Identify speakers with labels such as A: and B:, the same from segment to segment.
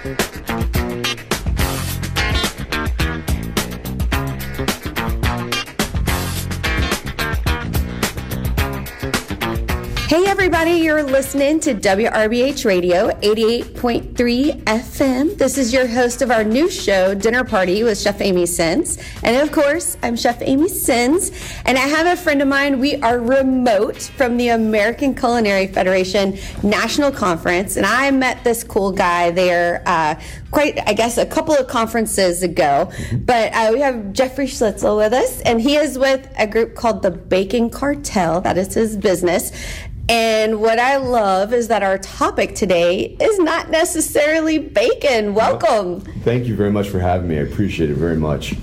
A: Hey, everybody, you're listening to WRBH Radio 88.3 FM. This is your host of our new show, Dinner Party with Chef Amy Sins. And of course, I'm Chef Amy Sins. And I have a friend of mine. We are remote from the American Culinary Federation National Conference. And I met this cool guy there uh, quite, I guess, a couple of conferences ago. But uh, we have Jeffrey Schlitzel with us, and he is with a group called the Bacon Cartel. That is his business. And what I love is that our topic today is not necessarily bacon. Welcome.
B: Thank you very much for having me. I appreciate it very much.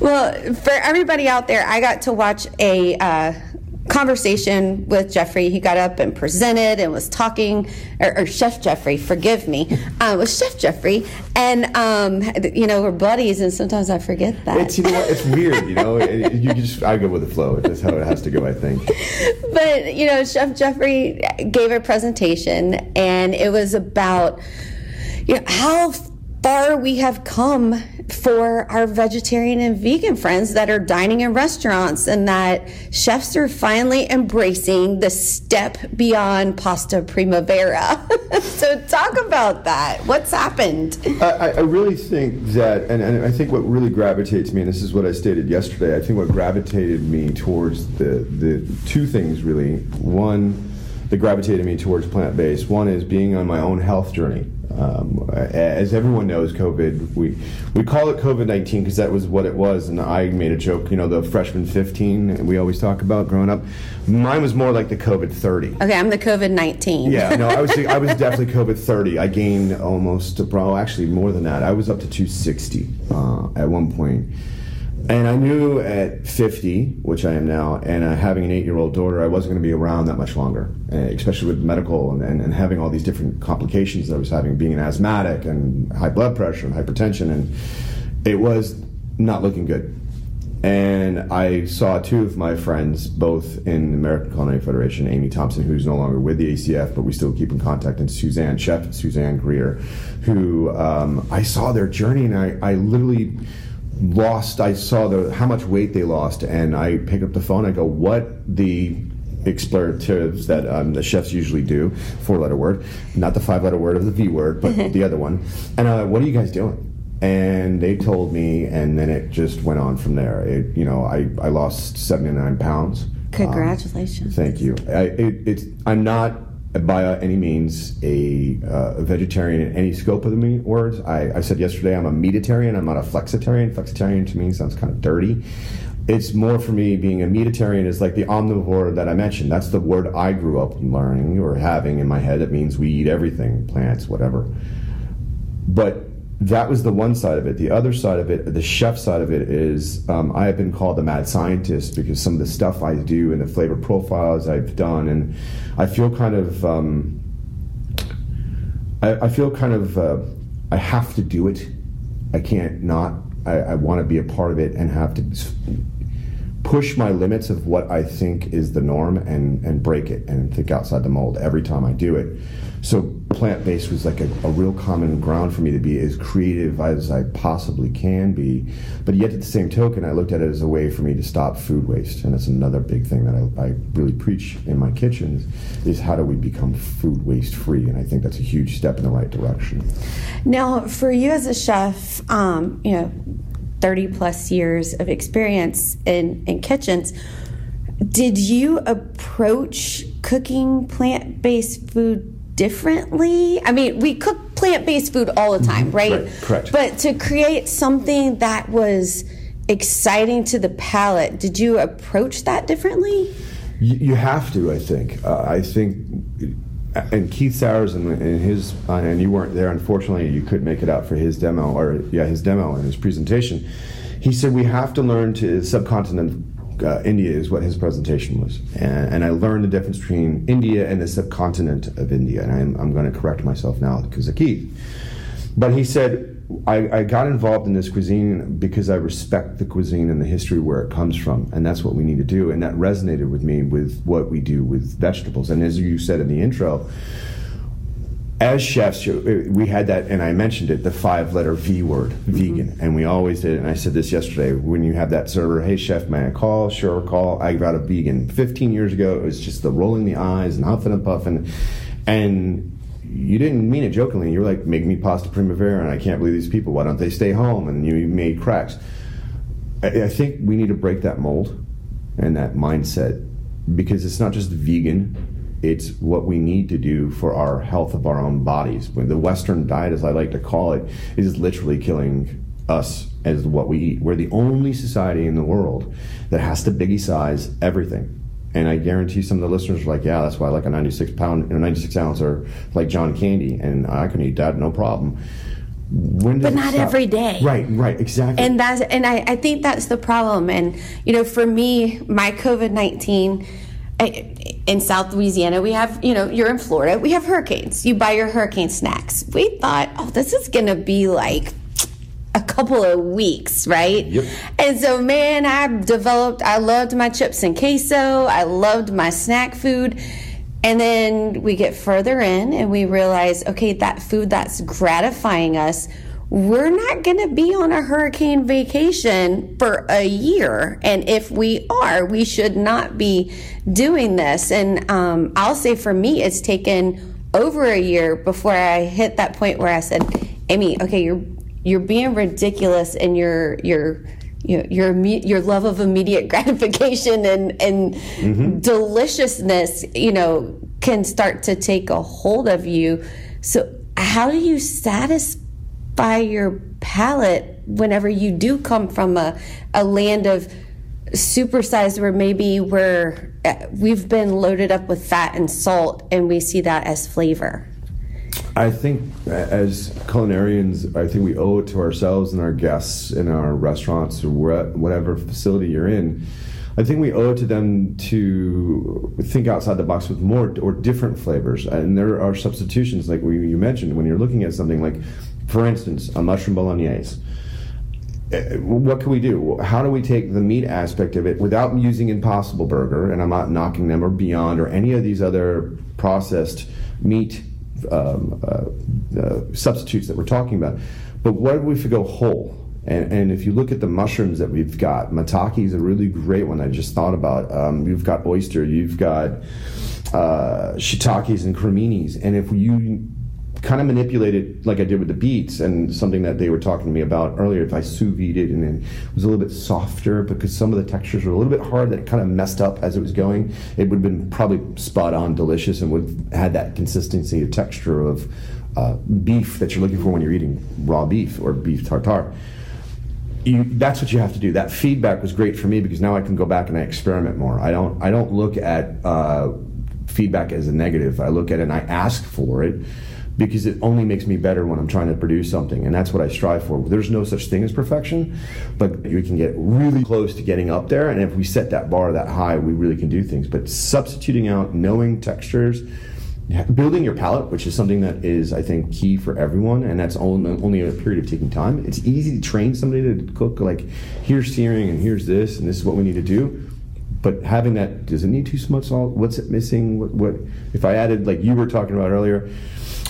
A: Well, for everybody out there, I got to watch a uh, conversation with Jeffrey. He got up and presented and was talking, or, or Chef Jeffrey, forgive me, uh, with Chef Jeffrey, and um, you know we're buddies, and sometimes I forget that.
B: It's you know? It's weird, you know. You just I go with the flow. That's how it has to go. I think.
A: but you know, Chef Jeffrey gave a presentation, and it was about you know how far we have come for our vegetarian and vegan friends that are dining in restaurants, and that chefs are finally embracing the step beyond pasta primavera. so, talk about that. What's happened?
B: I, I- really think that, and, and I think what really gravitates me, and this is what I stated yesterday. I think what gravitated me towards the the two things really. One, that gravitated me towards plant based. One is being on my own health journey. Um, as everyone knows, COVID, we, we call it COVID 19 because that was what it was. And I made a joke, you know, the freshman 15 we always talk about growing up. Mine was more like the COVID 30.
A: Okay, I'm the COVID 19.
B: Yeah, no, I was I was definitely COVID 30. I gained almost, bro, actually more than that. I was up to 260 uh, at one point. And I knew at 50, which I am now, and uh, having an eight year old daughter, I wasn't going to be around that much longer, uh, especially with medical and, and, and having all these different complications that I was having, being an asthmatic and high blood pressure and hypertension. And it was not looking good. And I saw two of my friends, both in the American Culinary Federation, Amy Thompson, who's no longer with the ACF, but we still keep in contact, and Suzanne, Chef Suzanne Greer, who um, I saw their journey, and I, I literally lost, I saw the how much weight they lost, and I pick up the phone, I go, what the expletives that um, the chefs usually do, four letter word, not the five letter word of the V word, but the other one. And I'm what are you guys doing? And they told me, and then it just went on from there. It, you know, I, I lost 79 pounds.
A: Congratulations.
B: Thank you. I, it, it's, I'm not by any means a, uh, vegetarian in any scope of the meat words. I, I said yesterday I'm a meatitarian. I'm not a flexitarian. Flexitarian to me sounds kind of dirty. It's more for me being a meatitarian is like the omnivore that I mentioned. That's the word I grew up learning or having in my head. It means we eat everything, plants, whatever. But that was the one side of it. The other side of it, the chef side of it, is um, I have been called a mad scientist because some of the stuff I do and the flavor profiles I've done, and I feel kind of, um, I, I feel kind of, uh, I have to do it. I can't not. I, I want to be a part of it and have to push my limits of what I think is the norm and, and break it and think outside the mold every time I do it. So plant based was like a, a real common ground for me to be as creative as I possibly can be. But yet at the same token, I looked at it as a way for me to stop food waste. And that's another big thing that I, I really preach in my kitchen is, how do we become food waste free? And I think that's a huge step in the right direction.
A: Now, for you as a chef, um, you know, 30 plus years of experience in, in kitchens, did you approach cooking plant based food differently? I mean, we cook plant based food all the time, right?
B: Right, correct.
A: But to create something that was exciting to the palate, did you approach that differently?
B: You, you have to, I think. Uh, I think, and Keith Sowers and, and his, uh, and you weren't there. Unfortunately, you couldn't make it out for his demo, or yeah, his demo and his presentation. He said we have to learn to subcontinent. Uh, India is what his presentation was, and, and I learned the difference between India and the subcontinent of India. And I'm, I'm going to correct myself now because of Keith. But he said, I, I got involved in this cuisine because I respect the cuisine and the history where it comes from, and that's what we need to do. And that resonated with me with what we do with vegetables. And as you said in the intro, as chefs, we had that, and I mentioned it, the five-letter V word, mm-hmm. vegan, and we always did. And I said this yesterday. When you have that server, hey chef, may I call? Sure, call. I got a vegan. Fifteen years ago, it was just the rolling the eyes and huffing and puffing, and you didn't mean it jokingly. You were like, make me pasta primavera, and I can't believe these people. Why don't they stay home? And you made cracks. I, I think we need to break that mold and that mindset because it's not just vegan it's what we need to do for our health of our own bodies. The Western diet, as I like to call it, is literally killing us as what we eat. We're the only society in the world that has to biggie size everything. And I guarantee some of the listeners are like, yeah, that's why I like a 96 pound, a 96 ounce or like John Candy, and I can eat that no problem.
A: but not every day
B: right right exactly
A: and that's and I, I think that's the problem and you know for me my covid-19 in South Louisiana, we have, you know, you're in Florida, we have hurricanes. You buy your hurricane snacks. We thought, oh, this is going to be like a couple of weeks, right? Yep. And so, man, I developed, I loved my chips and queso, I loved my snack food. And then we get further in and we realize, okay, that food that's gratifying us we're not going to be on a hurricane vacation for a year. And if we are, we should not be doing this. And um, I'll say for me, it's taken over a year before I hit that point where I said, Amy, okay, you're you're being ridiculous and you're you're your your love of immediate gratification and and mm-hmm. deliciousness, you know, can start to take a hold of you. So how do you satisfy by your palate whenever you do come from a, a land of supersized where maybe we're eh, we've been loaded up with fat and salt and we see that as flavor
B: I think as culinarians, I think we owe it to ourselves and our guests in our restaurants or whatever facility you're in. I think we owe it to them to think outside the box with more or different flavors. And there are substitutions, like you mentioned, when you're looking at something like for instance, a mushroom bolognese. Uh, what can we do? How do we take the meat aspect of it without using Impossible Burger, and I'm not knocking them or Beyond or any of these other processed meat um, uh, uh, substitutes that we're talking about, but what if we go whole? And, and, if you look at the mushrooms that we've got, maitake is a really great one I just thought about. Um, you've got oyster, you've got uh, shiitakes and creminis, and if you kind of manipulate it like I did with the beets and something that they were talking to me about earlier. If I sous vide it and it was a little bit softer because some of the textures were a little bit hard that kind of messed up as it was going, it would have been probably spot on delicious and would have had that consistency of texture of uh, beef that you're looking for when you're eating raw beef or beef tartare. You, that's what you have to do. That feedback was great for me because now I can go back and I experiment more. I don't I don't look at uh, feedback as a negative. I look at it and I ask for it because it only makes me better when I'm trying to produce something. And that's what I strive for. There's no such thing as perfection, but we can get really close to getting up there. And if we set that bar that high, we really can do things. But substituting out, knowing textures, building your palate, which is something that is, I think, key for everyone, and that's only, only a period of taking time. It's easy to train somebody to cook, like, here's searing and here's this, and this is what we need to do but having that does it need too much salt what's it missing what, what if i added like you were talking about earlier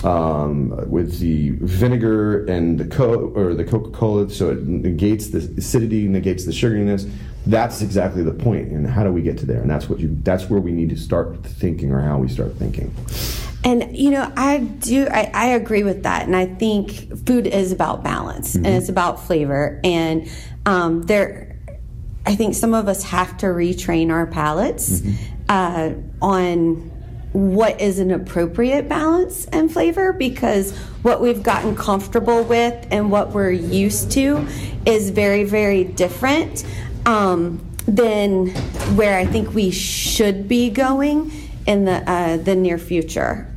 B: um, with the vinegar and the co or the Coca Cola, so it negates the acidity, negates the sugariness. That's exactly the point. And how do we get to there? And that's what you. That's where we need to start thinking, or how we start thinking.
A: And you know, I do. I, I agree with that, and I think food is about balance mm-hmm. and it's about flavor. And um, there, I think some of us have to retrain our palates mm-hmm. uh, on what is an appropriate balance and flavor because what we've gotten comfortable with and what we're used to is very, very different um, than where I think we should be going in the uh, the near future.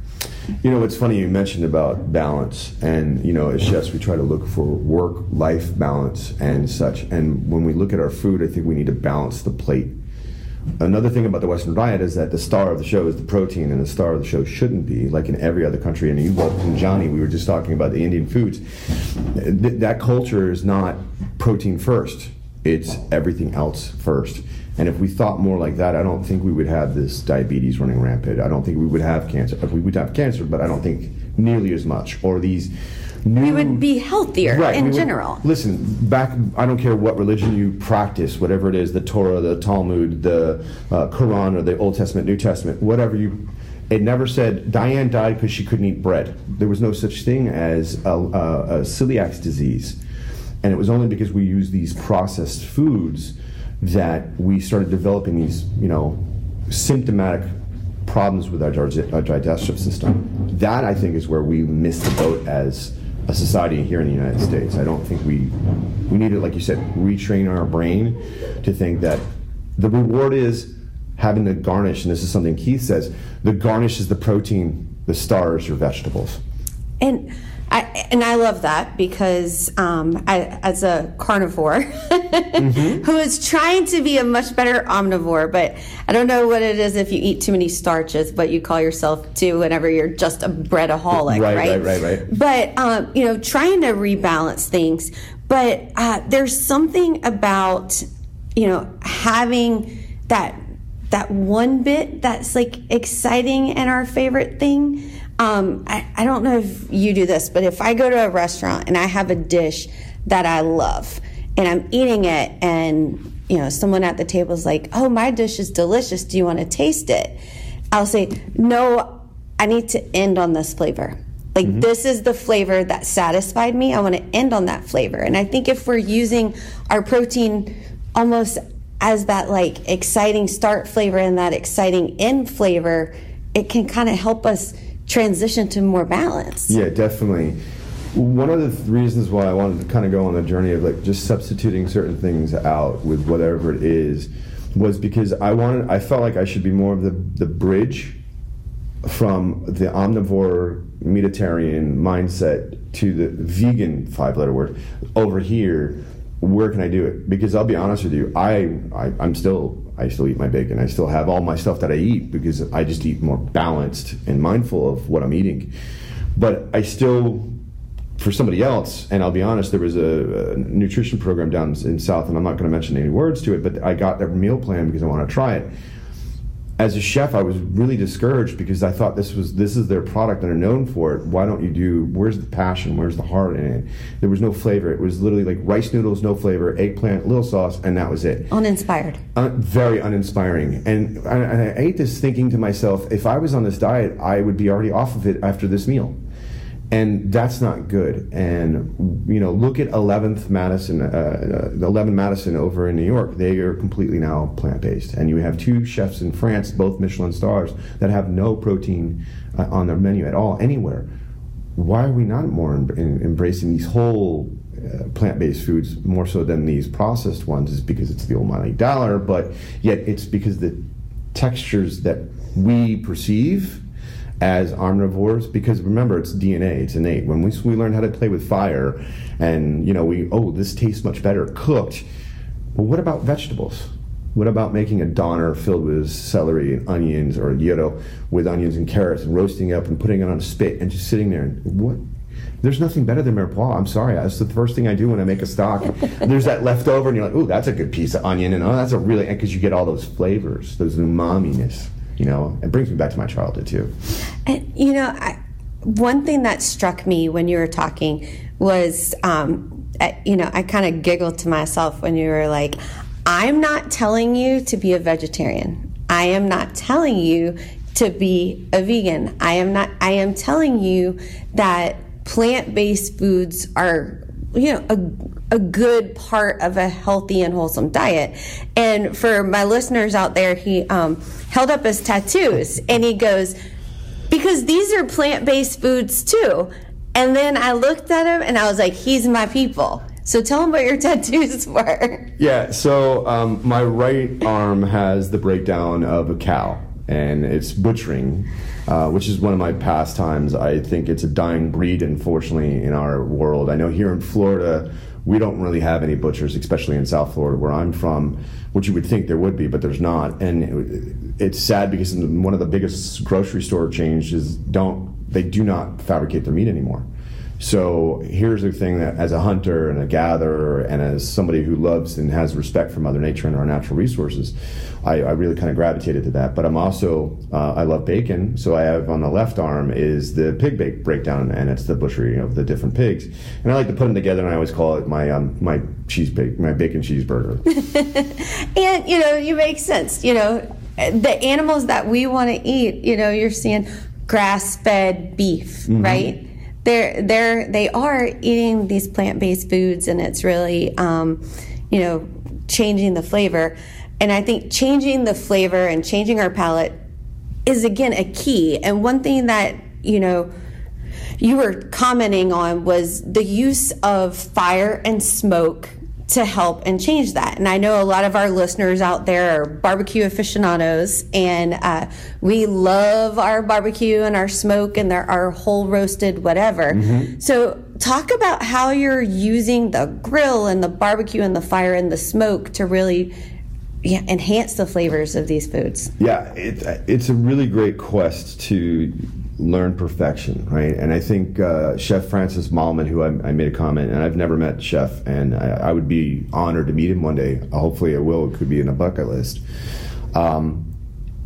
B: You know, it's funny you mentioned about balance, and you know, as chefs, we try to look for work-life balance and such. And when we look at our food, I think we need to balance the plate Another thing about the Western diet is that the star of the show is the protein, and the star of the show shouldn't be like in every other country. And you, and Johnny, we were just talking about the Indian foods. Th- that culture is not protein first; it's everything else first. And if we thought more like that, I don't think we would have this diabetes running rampant. I don't think we would have cancer. We would have cancer, but I don't think nearly as much. Or these new.
A: We would be healthier
B: Right,
A: in
B: would-
A: general.
B: listen, back. I don't care what religion you practice, whatever it is, the Torah, the Talmud, the uh, Quran, or the Old Testament, New Testament, whatever you. It never said Diane died because she couldn't eat bread. There was no such thing as a, a, a celiac disease, and it was only because we used these processed foods that we started developing these, you know, symptomatic problems with our, our digestive system. That I think is where we missed the boat as a society here in the United States. I don't think we we need to, like you said, retrain our brain to think that the reward is having the garnish, and this is something Keith says. The garnish is the protein, the stars your vegetables.
A: And I and I love that because um, I, as a carnivore who is trying to be a much better omnivore, but I don't know what it is if you eat too many starches, but you call yourself to whenever you're just a breadaholic,
B: Right,
A: right?
B: right, right, right.
A: But um, you know, trying to rebalance things. But uh, there's something about you know having that that one bit that's like exciting and our favorite thing. Um, I, I don't know if you do this, but if I go to a restaurant and I have a dish that I love and I'm eating it and you know someone at the table is like, "Oh, my dish is delicious. Do you want to taste it?" I'll say, "No, I need to end on this flavor." Like this is the flavor that satisfied me. I want to end on that flavor. And I think if we're using our protein almost as that like exciting start flavor and that exciting end flavor, it can kind of help us transition to more balance.
B: Yeah, definitely. One of the th- reasons why I wanted to kind of go on the journey of like just substituting certain things out with whatever it is was because I wanted, I felt like I should be more of the, the bridge from the omnivore meatitarian mindset to the vegan five letter word over here where can i do it because i'll be honest with you I, I i'm still i still eat my bacon i still have all my stuff that i eat because i just eat more balanced and mindful of what i'm eating but i still for somebody else, and I'll be honest, there was a, a nutrition program down in South, and I'm not going to mention any words to it, but I got their meal plan because I want to try it. As a chef, I was really discouraged because I thought this was this is their product and they're known for it. Why don't you do? Where's the passion? Where's the heart in it? There was no flavor. It was literally like rice noodles, no flavor, eggplant, little sauce, and that was it
A: Uninspired.
B: un- very uninspiring. And I, and I ate this thinking to myself, if I was on this diet, I would be already off of it after this meal. And that's not good. And, you know, look at 11th Madison, uh, uh, the 11 Madison over in New York. They are completely now plant based. And you have two chefs in France, both Michelin stars, that have no protein uh, on their menu at all, anywhere why are we not more em- embracing these whole uh, plant-based foods more so than these processed ones is because it's the almighty dollar but yet it's because the textures that we perceive as omnivores because remember it's dna it's innate. When we, we learn how to play with fire and you know we oh this tastes much better cooked. Well what about vegetables? What about making a doner filled with celery and onions or gyro with onions and carrots and roasting it up and putting it on a spit and just sitting there? And what? There's nothing better than mirepoix. I'm sorry, that's the first thing I do when I make a stock. There's that leftover, and you're like, "Ooh, that's a good piece of onion," and oh, that's a really because you get all those flavors, those umami-ness. You know, it brings me back to my childhood too.
A: And you know, I, one thing that struck me when you were talking was, um, you know, I kind of giggled to myself when you were like, "I'm not telling you to be a vegetarian. I am not telling you to be a vegan. I am not. I am telling you that plant-based foods are." you know a, a good part of a healthy and wholesome diet and for my listeners out there he um, held up his tattoos and he goes because these are plant-based foods too and then i looked at him and i was like he's my people so tell him what your tattoos were
B: Yeah, so um, my right arm has the breakdown of a cow, and it's butchering, uh, which is one of my pastimes. I think it's a dying breed, unfortunately, in our world. I know here in Florida, we don't really have any butchers, especially in South Florida, where I'm from, which you would think there would be, but there's not. And it's sad because one of the biggest grocery store chains is don't they do not fabricate their meat anymore. So here's the thing that as a hunter and a gatherer and as somebody who loves and has respect for Mother Nature and our natural resources, I, I really kind of gravitated to that. But I'm also uh, I love bacon, so I have on the left arm is the pig bake breakdown, and it's the butchery of the different pigs. And I like to put them together, and I always call it my um, my cheese bake my bacon cheeseburger.
A: and you know, you make sense. You know, the animals that we want to eat. You know, you're seeing grass fed beef, mm-hmm. right? They're they're they are eating these plant based foods, and it's really um, you know changing the flavor. And I think changing the flavor and changing our palate is again a key. And one thing that you know you were commenting on was the use of fire and smoke to help and change that. And I know a lot of our listeners out there are barbecue aficionados, and uh, we love our barbecue and our smoke and our whole roasted whatever. Mm-hmm. So, talk about how you're using the grill and the barbecue and the fire and the smoke to really yeah, enhance the flavors of these foods.
B: Yeah, it, it's a really great quest to learn perfection, right? And I think uh, Chef Francis Mallmann, who I, I, made a comment, and I've never met Chef, and I, I, would be honored to meet him one day. Hopefully, I will. It could be in a bucket list. Um,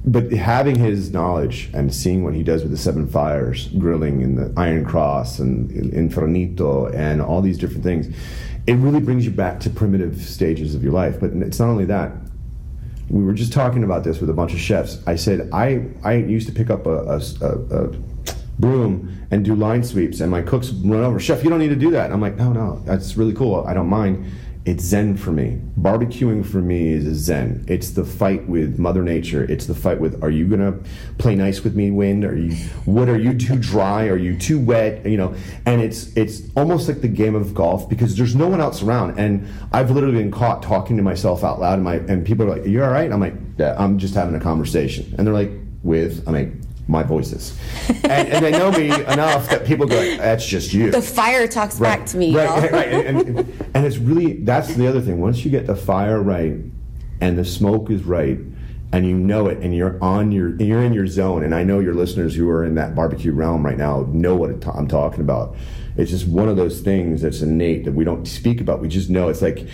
B: but having his knowledge and seeing what he does with the Seven Fires, grilling and the Iron Cross and Infernito and all these different things, it really brings you back to primitive stages of your life. But it's not only that we were just talking about this with a bunch of chefs. I said I I used to pick up a, a, a, a broom and do line sweeps, and my cooks run over. Chef, you don't need to do that. And I'm like, no, no, that's really cool. I don't mind it's zen for me. Barbecuing for me is zen. It's the fight with Mother Nature. It's the fight with, are you gonna play nice with me, wind? Are you, what are you too dry? Are you too wet? You know, and it's it's almost like the game of golf because there's no one else around. And I've literally been caught talking to myself out loud, and my and people are like, "You're all right?" I'm like, yeah, "I'm just having a conversation," and they're like, "With?" I'm like my voices. And, and, they know me enough that people go, that's just you.
A: The fire talks right, back to me.
B: Right, right, right. And, and, and, it's really, that's the other thing. Once you get the fire right and the smoke is right and you know it and you're on your, you're in your zone. And I know your listeners who are in that barbecue realm right now know what I'm talking about. It's just one of those things that's innate that we don't speak about. We just know it's like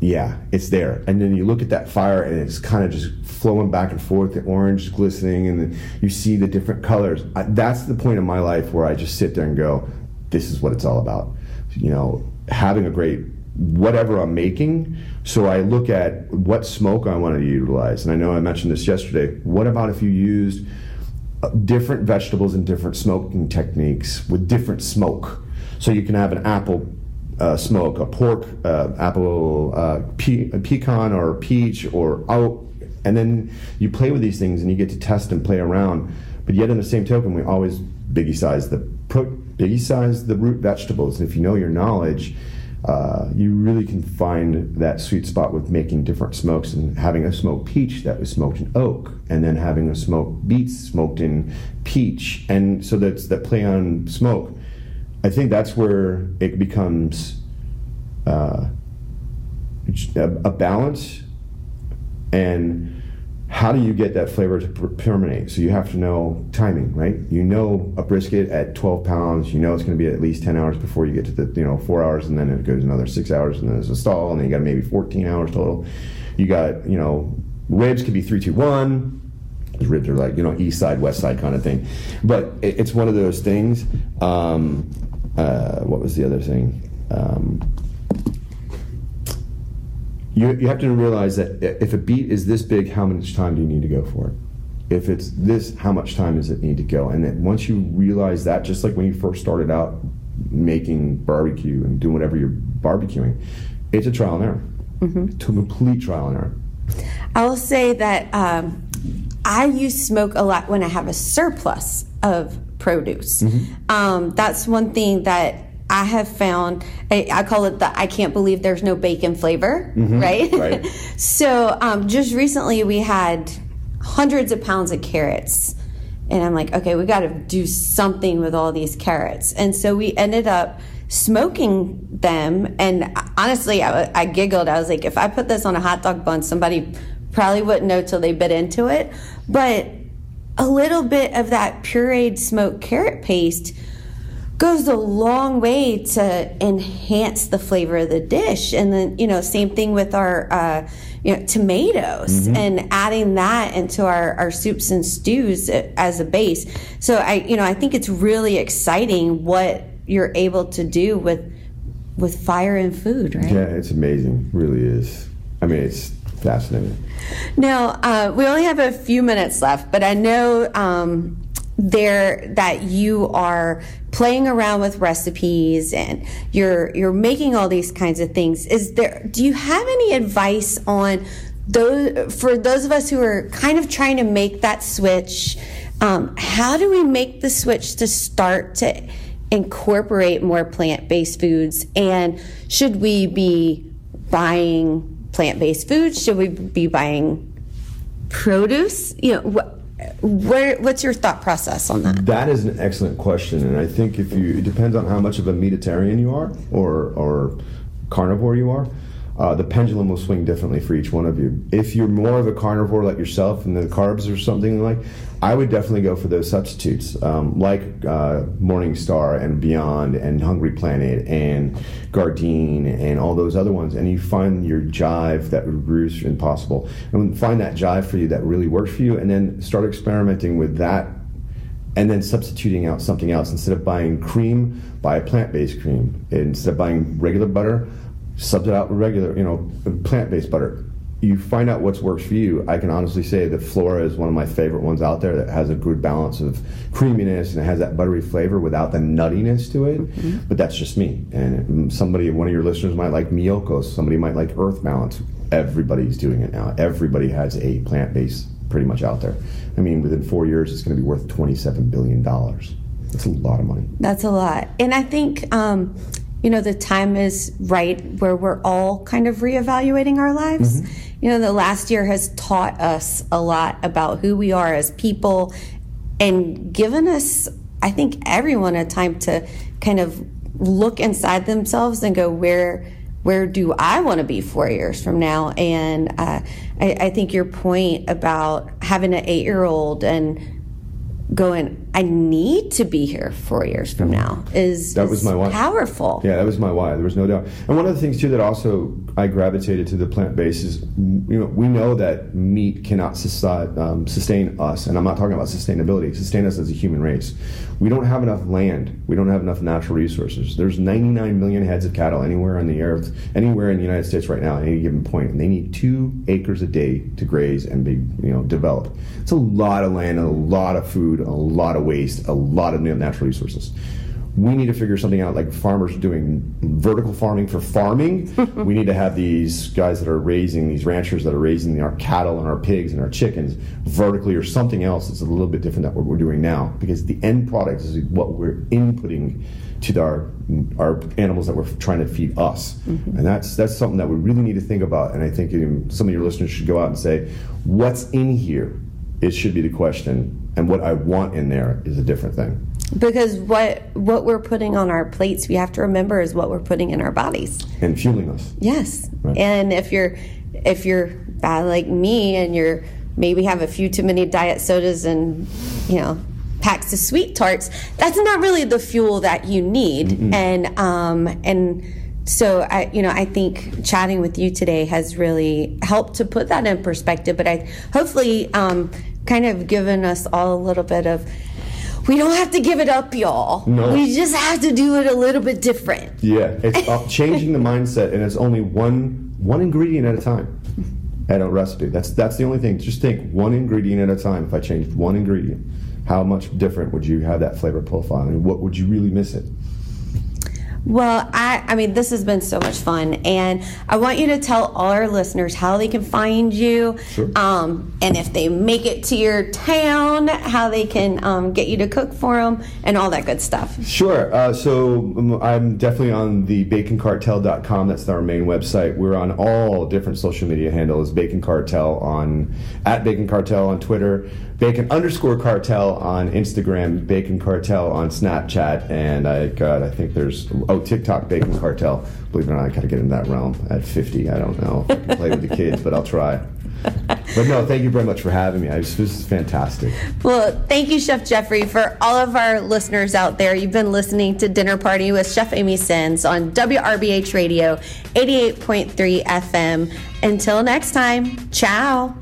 B: yeah, it's there. And then you look at that fire and it's kind of just flowing back and forth, the orange glistening, and you see the different colors. I, that's the point in my life where I just sit there and go, this is what it's all about. You know, having a great whatever I'm making. So I look at what smoke I want to utilize. And I know I mentioned this yesterday. What about if you used uh, different vegetables and different smoking techniques with different smoke? So you can have an apple uh, smoke a pork, uh, apple, uh, pe- pecan, or peach, or oat, and then you play with these things and you get to test and play around. But yet, in the same token, we always biggie size the pro- biggie size the root vegetables. And if you know your knowledge, uh, you really can find that sweet spot with making different smokes and having a smoked peach that was smoked in oak, and then having a smoked beets smoked in peach, and so that's that play on smoke I think that's where it becomes uh, a balance and how do you get that flavor to permeate? So you have to know timing, right? You know a brisket at 12 pounds, you know it's going to be at least 10 hours before you get to the, you know, four hours, and then it goes another six hours, and then there's a stall, and then you got maybe 14 hours total. You got, you know, ribs could be three, two, one. Ribs are like, you know, east side, west side kind of thing. But it's one of those things. Um, uh, what was the other thing? Um, you, you have to realize that if a beet is this big, how much time do you need to go for it? If it's this, how much time does it need to go? And then once you realize that, just like when you first started out making barbecue and doing whatever you're barbecuing, it's a trial and error. Mm-hmm. To complete trial and error.
A: I will say that um, I use smoke a lot when I have a surplus of produce. Mm-hmm. Um, that's one thing that I have found. I, I, call it the I can't believe there's no bacon flavor, mm-hmm. right? right. so um, just recently we had hundreds of pounds of carrots. And I'm like, okay, we got to do something with all these carrots. And so we ended up smoking them. And honestly, I, I giggled. I was like, if I put this on a hot dog bun, somebody probably wouldn't know till they bit into it. But a little bit of that pureed smoked carrot paste goes a long way to enhance the flavor of the dish. And then, you know, same thing with our, uh, you know, tomatoes mm-hmm. and adding that into our, our soups and stews as a base. So I, you know, I think it's really exciting what you're able to do with, with fire and food, right?
B: Yeah, it's amazing. It really is. I mean, it's fascinating.
A: Now, uh, we only have a few minutes left, but I know um, there that you are playing around with recipes and you're you're making all these kinds of things is there do you have any advice on those for those of us who are kind of trying to make that switch um, how do we make the switch to start to incorporate more plant-based foods and should we be buying plant-based foods should we be buying produce? You know what where, what's your thought process on that?
B: That is an excellent question, and I think if you it depends on how much of a meatitarian you are or or carnivore you are uh, the pendulum will swing differently for each one of you. If you're more of a carnivore like yourself and the carbs or something like, I would definitely go for those substitutes um, like uh, Morningstar and Beyond and Hungry Planet and Gardein and all those other ones. And you find your jive that roots impossible and find that jive for you that really works for you and then start experimenting with that and then substituting out something else. Instead of buying cream, buy a plant based cream. Instead of buying regular butter, sub it out with regular, you know, plant-based butter. You find out what works for you. I can honestly say that Flora is one of my favorite ones out there that has a good balance of creaminess and it has that buttery flavor without the nuttiness to it. Mm-hmm. But that's just me. And somebody, one of your listeners might like Miyoko's. Somebody might like Earth Balance. Everybody's doing it now. Everybody has a plant-based pretty much out there. I mean, within four years, it's going to be worth $27 billion. That's a lot of money.
A: That's a lot. And I think um, you know, the time is right where we're all kind of reevaluating our lives. Mm-hmm. You know, the last year has taught us a lot about who we are as people and given us, I think, everyone a time to kind of look inside themselves and go, where where do I want to be four years from now? And uh, I, I, think your point about having an eight year old and going, I need to be here four years from now is
B: that was my why.
A: powerful.
B: Yeah, that was my why. There was no doubt. And one of the things too that also I gravitated to the plant based is, you know, we know that meat cannot sustain, um, sustain us, and I'm not talking about sustainability. Sustain us as a human race. We don't have enough land. We don't have enough natural resources. There's 99 million heads of cattle anywhere on the earth, anywhere in the United States right now at any given point, and they need two acres a day to graze and be, you know, develop. It's a lot of land, a lot of food, a lot of waste, a lot of natural resources. We need to figure something out like farmers doing vertical farming for farming. We need to have these guys that are raising these ranchers that are raising our cattle and our pigs and our chickens vertically or something else that's a little bit different than what we're doing now. Because the end product is what we're inputting to our our animals that we're trying to feed us. Mm-hmm. and that's that's something that we really need to think about. And i think some of your listeners should go out and say what's in here? It should be the question and what i want in there is a different thing.
A: Because what what we're putting on our plates we have to remember is what we're putting in our bodies.
B: And fueling us.
A: Yes. Right. and if you're if you're bad like me and you're maybe have a few too many diet sodas and you know packs of sweet tarts that's not really the fuel that you need. Mm and um and so I, you know, I think chatting with you today has really helped to put that in perspective. But I hopefully um, kind of given us all a little bit of we don't have to give it up, y'all. No. We just have to do it a little bit different.
B: Yeah, it's uh, changing the mindset, and it's only one one ingredient at a time at a recipe. That's that's the only thing. Just think one ingredient at a time. If I changed one ingredient, how much different would you have that flavor profile, and what would you really miss it?
A: Well, I, I mean, this has been so much fun, and I want you to tell all our listeners how they can find you, sure. um, and if they make it to your town, how they can um, get you to cook for them, and all that good stuff.
B: Sure. Uh, so um, I'm definitely on the baconcartel.com. That's our main website. We're on all different social media handles. Bacon Cartel on at Bacon Cartel on Twitter. Bacon underscore cartel on Instagram, Bacon Cartel on Snapchat, and I got, I think there's, oh, TikTok Bacon Cartel. Believe it or not, I gotta get in that realm at 50. I don't know I can play with the kids, but I'll try. But no, thank you very much for having me. I just, this is fantastic.
A: Well, thank you, Chef Jeffrey. For all of our listeners out there, you've been listening to Dinner Party with Chef Amy Sins on WRBH Radio 88.3 FM. Until next time, ciao.